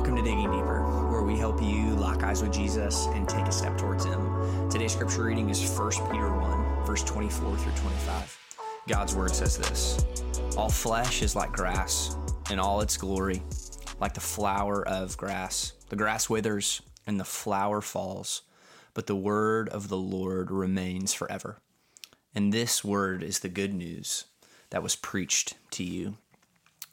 Welcome to Digging Deeper, where we help you lock eyes with Jesus and take a step towards Him. Today's scripture reading is 1 Peter 1, verse 24 through 25. God's word says this All flesh is like grass, and all its glory like the flower of grass. The grass withers, and the flower falls, but the word of the Lord remains forever. And this word is the good news that was preached to you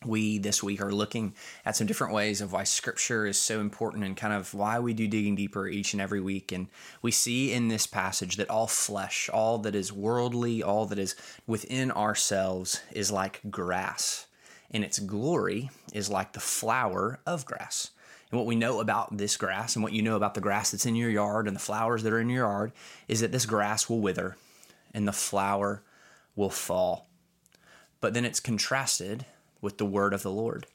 we this week are looking at some different ways of why scripture is so important and kind of why we do digging deeper each and every week. And we see in this passage that all flesh, all that is worldly, all that is within ourselves is like grass, and its glory is like the flower of grass. And what we know about this grass and what you know about the grass that's in your yard and the flowers that are in your yard is that this grass will wither and the flower will fall. But then it's contrasted with the word of the Lord,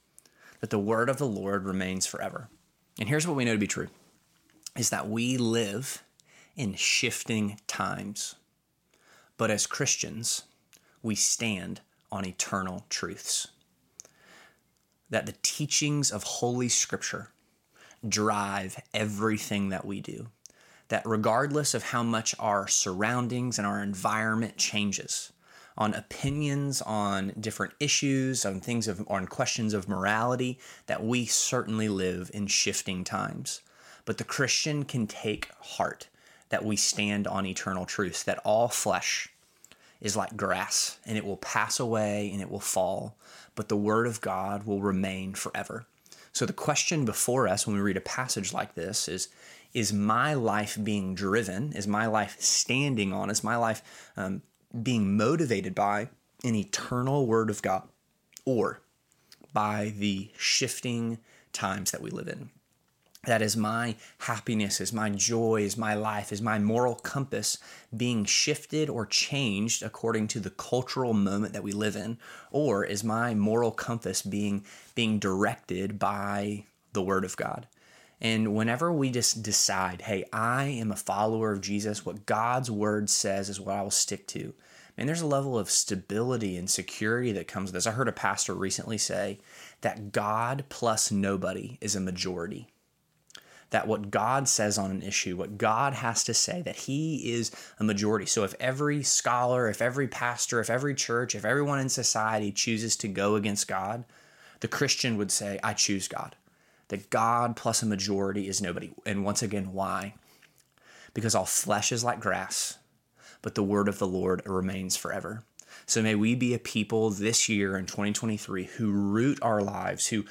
that the word of the Lord remains forever. And here's what we know to be true is that we live in shifting times. But as Christians, we stand on eternal truths. That the teachings of Holy Scripture drive everything that we do. That regardless of how much our surroundings and our environment changes, on opinions on different issues, on things of on questions of morality, that we certainly live in shifting times. But the Christian can take heart that we stand on eternal truths, that all flesh is like grass and it will pass away and it will fall, but the word of God will remain forever. So the question before us when we read a passage like this is is my life being driven? Is my life standing on? Is my life um, being motivated by an eternal word of God or by the shifting times that we live in. That is my happiness, is my joy, is my life, is my moral compass being shifted or changed according to the cultural moment that we live in? Or is my moral compass being, being directed by the Word of God? And whenever we just decide, hey, I am a follower of Jesus, what God's word says is what I will stick to. And there's a level of stability and security that comes with this. I heard a pastor recently say that God plus nobody is a majority. That what God says on an issue, what God has to say, that He is a majority. So if every scholar, if every pastor, if every church, if everyone in society chooses to go against God, the Christian would say, I choose God that God plus a majority is nobody. And once again, why? Because all flesh is like grass, but the word of the Lord remains forever. So may we be a people this year in 2023 who root our lives, who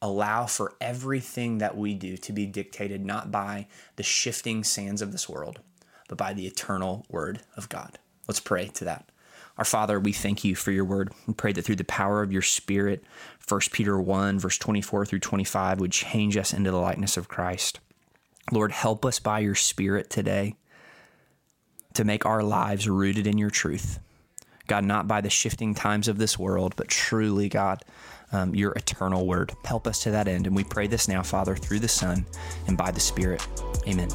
allow for everything that we do to be dictated not by the shifting sands of this world, but by the eternal word of God. Let's pray to that. Our Father, we thank you for your word. We pray that through the power of your Spirit, 1 Peter 1, verse 24 through 25, would change us into the likeness of Christ. Lord, help us by your Spirit today to make our lives rooted in your truth. God, not by the shifting times of this world, but truly, God, um, your eternal word. Help us to that end. And we pray this now, Father, through the Son and by the Spirit. Amen.